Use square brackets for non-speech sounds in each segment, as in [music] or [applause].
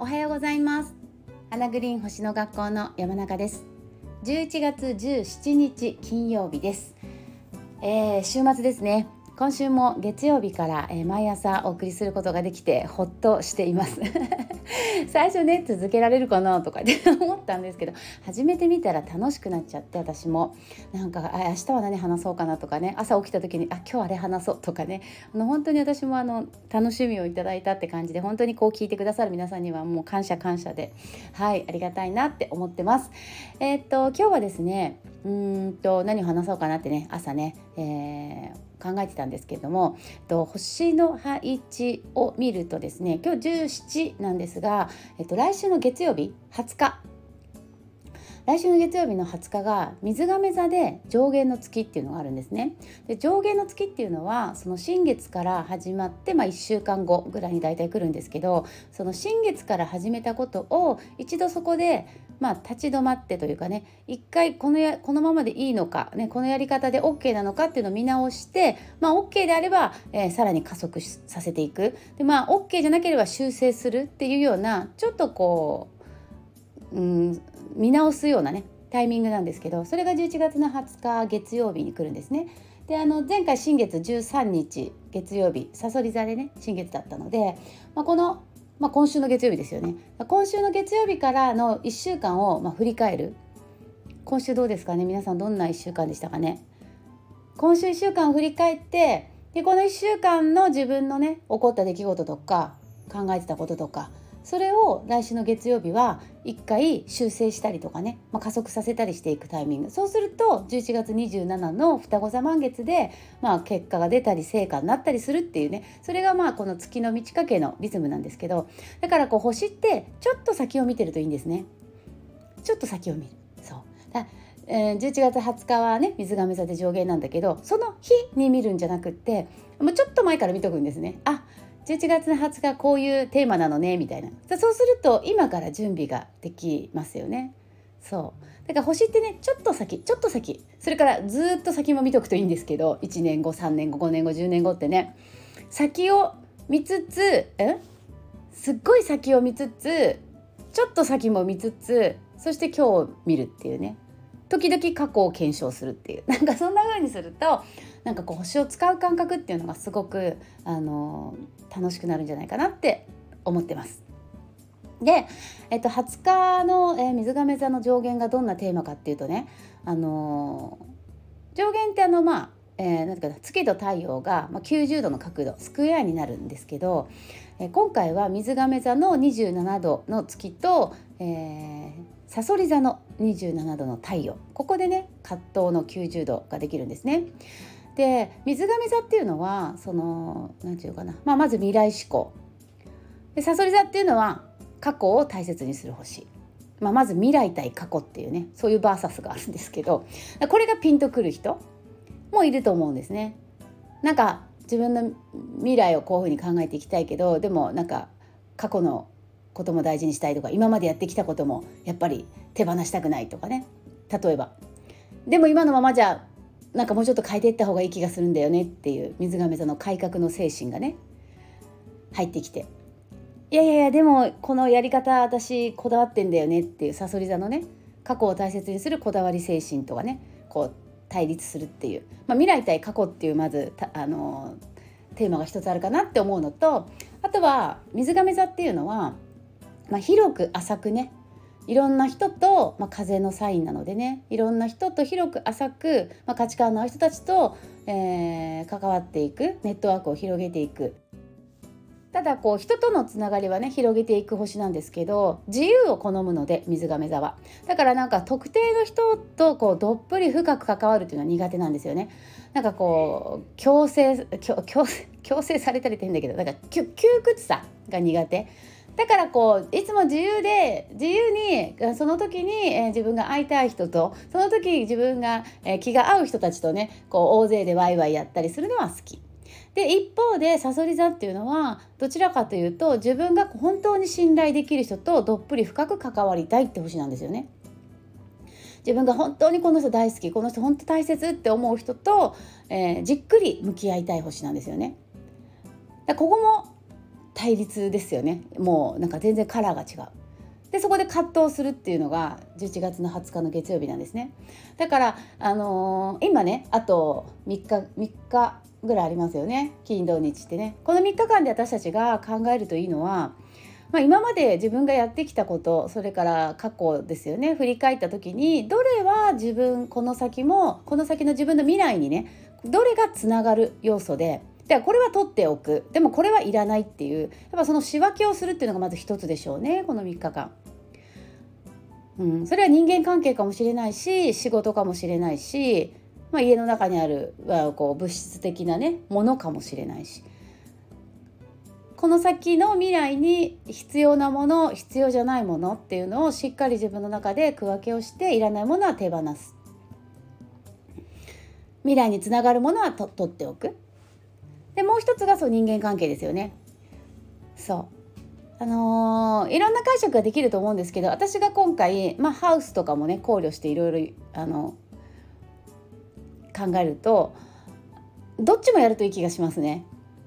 おはようございます。花グリーン星の学校の山中です。11月17日金曜日です、えー、週末ですね。今週も月曜日から、えー、毎朝お送りすることができてほっとしています。[laughs] 最初ね続けられるかなとかって [laughs] 思ったんですけど始めてみたら楽しくなっちゃって私も。なんかあ明日は何話そうかなとかね朝起きた時にあ今日あれ話そうとかね。あの本当に私もあの楽しみをいただいたって感じで本当にこう聞いてくださる皆さんにはもう感謝感謝ではいありがたいなって思ってます。えー、っと今日はですねうんと何話そうかなってね朝ね、えー考えてたんですけれどもと星の配置を見るとですね今日17なんですが、えっと、来週の月曜日20日来週の月曜日の20日が水亀座で上限の月っていうのがあるんですね。で上限の月っていうのはその新月から始まって、まあ、1週間後ぐらいに大体来るんですけどその新月から始めたことを一度そこでまあ、立ち止まってというかね一回このやこのままでいいのか、ね、このやり方で OK なのかっていうのを見直して、まあ、OK であれば、えー、さらに加速させていくで、まあ、OK じゃなければ修正するっていうようなちょっとこう、うん、見直すようなねタイミングなんですけどそれが11月の20日月曜日に来るんですね。であの前回新月13日月曜日さそり座でね新月だったので、まあ、このまあ、今週の月曜日ですよね。今週の月曜日からの1週間をま振り返る。今週どうですかね？皆さんどんな1週間でしたかね？今週1週間を振り返ってでこの1週間の自分のね起こった出来事とか考えてたこととかそれを来週の月曜日は1回修正したりとかね、まあ、加速させたりしていくタイミング。そうすると11月27の双子座満月で、まあ、結果が出たり成果になったりするっていうね。それがまあこの月の満ち欠けのリズムなんですけど。だからこう星ってちょっと先を見てるといいんですね。ちょっと先を見る。そう。だえー、11月20日はね水亀座で上限なんだけどその日に見るんじゃなくってもうちょっと前から見とくんですね。あ11月20日こういうテーマなのねみたいな。そうすると今から準備ができますよね。そう。だから星ってねちょっと先ちょっと先。それからずっと先も見とくといいんですけど1年後3年後5年後10年後ってね。先を見つつえ？すっごい先を見つつちょっと先も見つつそして今日を見るっていうね。時々過去を検証するっていう [laughs] なんかそんな風にするとなんかこう星を使う感覚っていうのがすごくあの楽しくなるんじゃないかなって思ってます。で、えっと、20日の、えー、水亀座の上限がどんなテーマかっていうとね、あのー、上限ってあのまあ、えー、なんていうか月と太陽が、まあ、90度の角度スクエアになるんですけど、えー、今回は水亀座の27度の月と、えー、サソリ座の27度の太陽ここでね葛藤の90度ができるんですね。で水亀座っていうのはその何て言うかな、まあ、まず未来志向でさそり座っていうのは過去を大切にする星、まあ、まず未来対過去っていうねそういうバーサスがあるんですけどこれがピンとくる人もいると思うんですね。なんか自分の未来をこういうふうに考えていきたいけどでもなんか過去のことも大事にしたいとか今までやってきたこともやっぱり手放したくないとかね。例えば。でも今のままじゃなんかもうちょっと変えていった方がいい気がするんだよねっていう水亀座の改革の精神がね入ってきて。いやいやいやでもこのやり方私こだわってんだよねっていうさそり座のね過去を大切にするこだわり精神とかねこう対立するっていう、まあ、未来対過去っていうまずあのテーマが一つあるかなって思うのとあとは水亀座っていうのは、まあ、広く浅くね。いろんな人と、まあ、風のサインなのでね。いろんな人と広く浅く、まあ、価値観の合う人たちと、えー、関わっていく。ネットワークを広げていく。ただこう人とのつながりはね広げていく星なんですけど自由を好むので水亀座は。だからなんか特定の人とこうどっぷり深く関わるっていうのは苦手なんですよね。なんかこう強制強強制されたりって変だけどだか窮屈さが苦手。だからこういつも自由で自由にその時に、えー、自分が会いたい人とその時自分が、えー、気が合う人たちとねこう大勢でワイワイやったりするのは好き。で一方でさそり座っていうのはどちらかというと自分が本当に信頼できる人とどっぷり深く関わりたいって星なんですよね。自分が本当にこの人大好きこの人本当大切って思う人と、えー、じっくり向き合いたい星なんですよね。だここも対立ですよね。もうなんか全然カラーが違う。でそこで葛藤するっていうのが11月の20日の月曜日なんですね。だからあのー、今ねあと3日3日ぐらいありますよね。金土日ってね。この3日間で私たちが考えるといいのはまあ、今まで自分がやってきたことそれから過去ですよね。振り返った時にどれは自分この先もこの先の自分の未来にねどれがつながる要素ででこれは取っておく。でもこれはいらないっていう。やっぱその仕分けをするっていうのがまず一つでしょうね。この3日間。うん、それは人間関係かもしれないし仕事かもしれないし、まあ、家の中にあるこう物質的なねものかもしれないし。この先の未来に必要なもの必要じゃないものっていうのをしっかり自分の中で区分けをしていらないものは手放す。未来につながるものはと取っておく。でもう一つがそう人間関係ですよね。そう。あのー、いろんな解釈ができると思うんですけど私が今回、まあ、ハウスとかもね考慮していろいろあの考えるとどっちもやるといい気がしますね。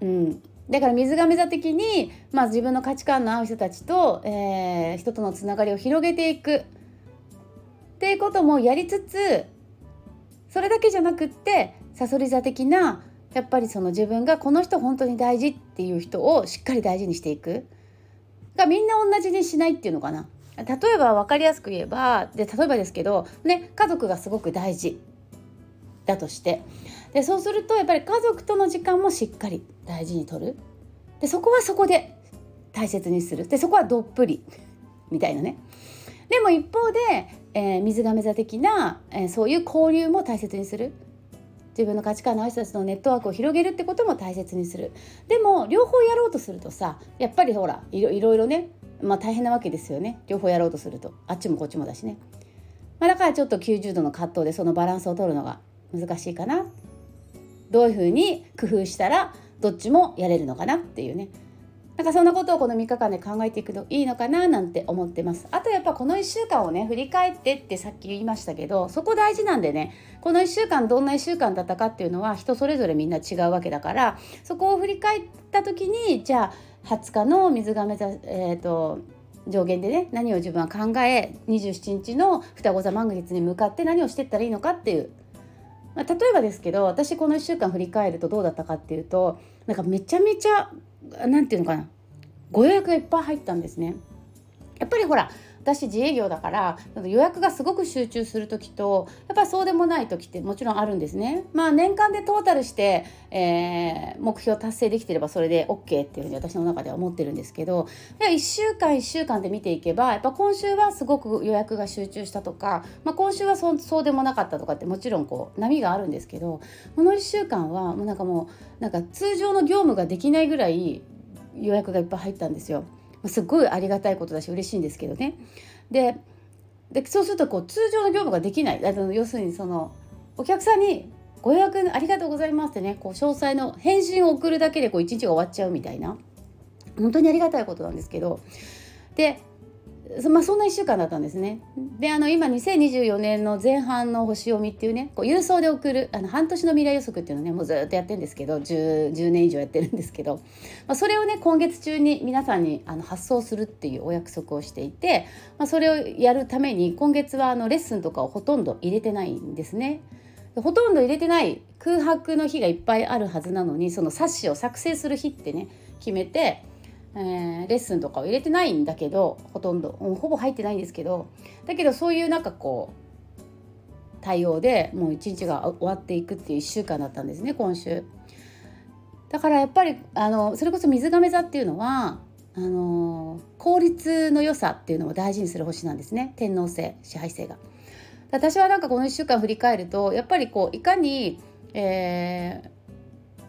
うん、だから水亀座的に、まあ、自分の価値観の合う人たちと、えー、人とのつながりを広げていく。っていうこともやりつつそれだけじゃなくってさそり座的なやっぱりその自分がこの人本当に大事っていう人をしっかり大事にしていく。がみんな同じにしないっていうのかな。例えば分かりやすく言えばで例えばですけど、ね、家族がすごく大事だとして。でそうするとやっぱり家族との時間もしっかり大事にとる。でそこはそこで大切にする。でそこはどっぷりみたいなね。でも一方で、えー、水亀座的な、えー、そういう交流も大切にする。自分の価値観のある人たちのネットワークを広げるってことも大切にする。でも両方やろうとするとさやっぱりほらいろいろねまあ大変なわけですよね。両方やろうとすると。あっちもこっちもだしね、まあ、だからちょっと90度の葛藤でそのバランスを取るのが難しいかな。どういうふうに工夫したらどっちもやれるのかなっていうね。なんかそんなことをこの3日間で考えていくといいのかななんて思ってます。あとやっぱこの1週間をね振り返ってってさっき言いましたけどそこ大事なんでねこの1週間どんな1週間だったかっていうのは人それぞれみんな違うわけだからそこを振り返った時にじゃあ20日の水亀座え、ー、と上限でね何を自分は考え27日の双子座満月に向かって何をしていったらいいのかっていうま、例えばですけど私この1週間振り返るとどうだったかっていうとなんかめちゃめちゃ何て言うのかなご予約がいっぱい入ったんですね。やっぱりほら私自営業だから予約がすごく集中する時とやっぱそうでもない時ってもちろんあるんですね。まあ年間でトータルして、えー、目標達成できてればそれで OK っていうふうに私の中では思ってるんですけど1週間1週間で見ていけばやっぱ今週はすごく予約が集中したとか、まあ、今週はそそうでもなかったとかってもちろんこう波があるんですけどこの1週間はもうなんかもうなんか通常の業務ができないぐらい予約がいっぱい入ったんですよ。すごいありがたいことだし嬉しいんですけどね。ででそうするとこう通常の業務ができない。あの要するにそのお客さんに「ご予約ありがとうございます」ってねこう詳細の返信を送るだけでこう一日が終わっちゃうみたいな。本当にありがたいことなんですけど。でまあ、そんな1週間だったんですね。であの今2024年の前半の星読みっていうねこう郵送で送るあの半年の未来予測っていうのねもうずっとやってるんですけど 10, 10年以上やってるんですけど、まあ、それをね今月中に皆さんにあの発送するっていうお約束をしていて、まあ、それをやるために今月はあのレッスンとかをほとんど入れてないんですね。ほとんど入れてない空白の日がいっぱいあるはずなのにその冊子を作成する日ってね決めてえー、レッスンとかを入れてないんだけどほとんどほぼ入ってないんですけどだけどそういうなんかこう対応でもう一日が終わっていくっていう1週間だったんですね今週。だからやっぱりあのそれこそ水亀座っていうのはあの効率の良さっていうのを大事にする星なんですね天皇制支配性が。私はなんかこの1週間振り返るとやっぱりこういかに、え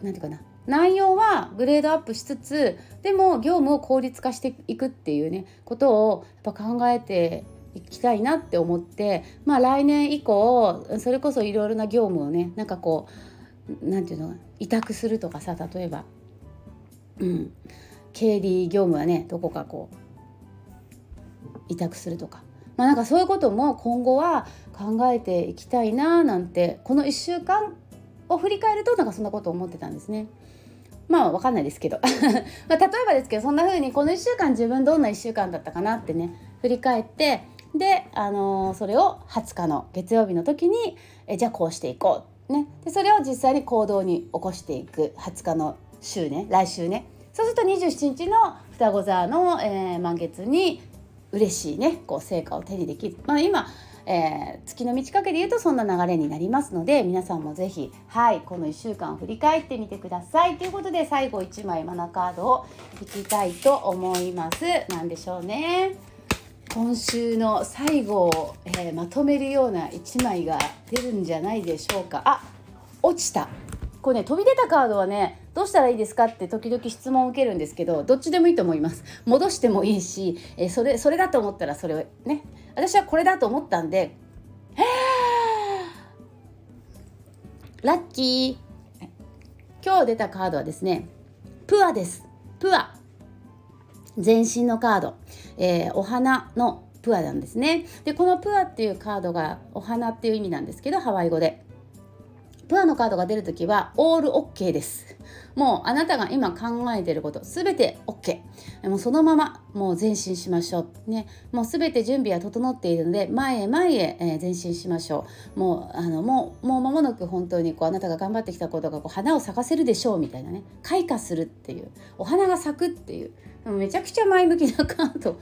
ー、ていうかな内容はグレードアップしつつでも業務を効率化していくっていうねことをやっぱ考えていきたいなって思ってまあ来年以降それこそいろいろな業務をねなんかこう何て言うの委託するとかさ例えば。うん。経理業務はねどこかこう委託するとか、まあ、なんかそういうことも今後は考えていきたいななんてこの1週間を振り返るとなんかそんなこと思ってたんですね。まあ分かんないですけど。[laughs] ま例えばですけどそんな風にこの1週間自分どんな1週間だったかなってね振り返ってで、あのー、それを20日の月曜日の時にえじゃあこうしていこう、ね、でそれを実際に行動に起こしていく。20日の週ね来週ね。そうすると27日の双子座の、えー、満月に嬉しいねこう成果を手にできる、まあ、今えー、月の満ち欠けで言うとそんな流れになりますので皆さんもぜひはいこの1週間を振り返ってみてください。ということで最後1枚マナカードを引きたいと思います。何でしょうね。今週の最後を、えー、まとめるような1枚が出るんじゃないでしょうか。あ落ちた。これね飛び出たカードはねどうしたらいいですかって時々質問を受けるんですけどどっちでもいいと思います。戻してもいいし、えー、それそれだと思ったらそれをね私はこれだと思ったんでラッキー。今日出たカードはですねプアです。プア。全身のカード、えー、お花のプアなんですね。でこのプアっていうカードがお花っていう意味なんですけどハワイ語で。プアのカードが出るときはオールオッケーです。もうあなたが今考えていることすべて OK もうそのままもう前進しましょう。ね。もうすべて準備は整っているので前へ前へ、え、前進しましょう。もうあのもうもう間もなく本当にこうあなたが頑張ってきたことがこう花を咲かせるでしょうみたいなね。開花するっていう。お花が咲くっていう。めちゃくちゃ前向きなカード。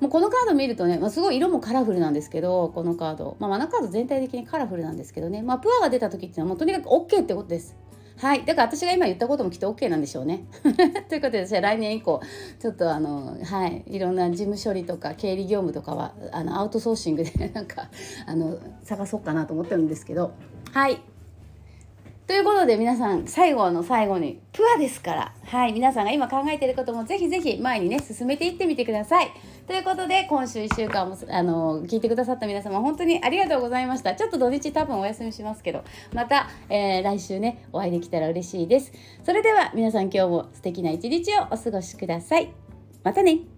もうこのカード見るとね、まあ、すごい色もカラフルなんですけどこのカード、まあ、マナカード全体的にカラフルなんですけどね、まあ、プアが出た時っていうのはもうとにかく OK ってことです。はい。だから私が今言ったこともきっと OK なんでしょうね。[laughs] ということで、私は来年以降、ちょっとあの、はい。いろんな事務処理とか経理業務とかは、あの、アウトソーシングで [laughs] なんか、あの、探そうかなと思ってるんですけど、はい。ということで皆さん最後の最後にプアですからはい皆さんが今考えていることもぜひぜひ前にね進めていってみてくださいということで今週1週間もあの聞いてくださった皆様本当にありがとうございました。ちょっと土日多分お休みしますけどまた、えー、来週ねお会いできたら嬉しいです。それでは皆さん今日も素敵な一日をお過ごしください。またね。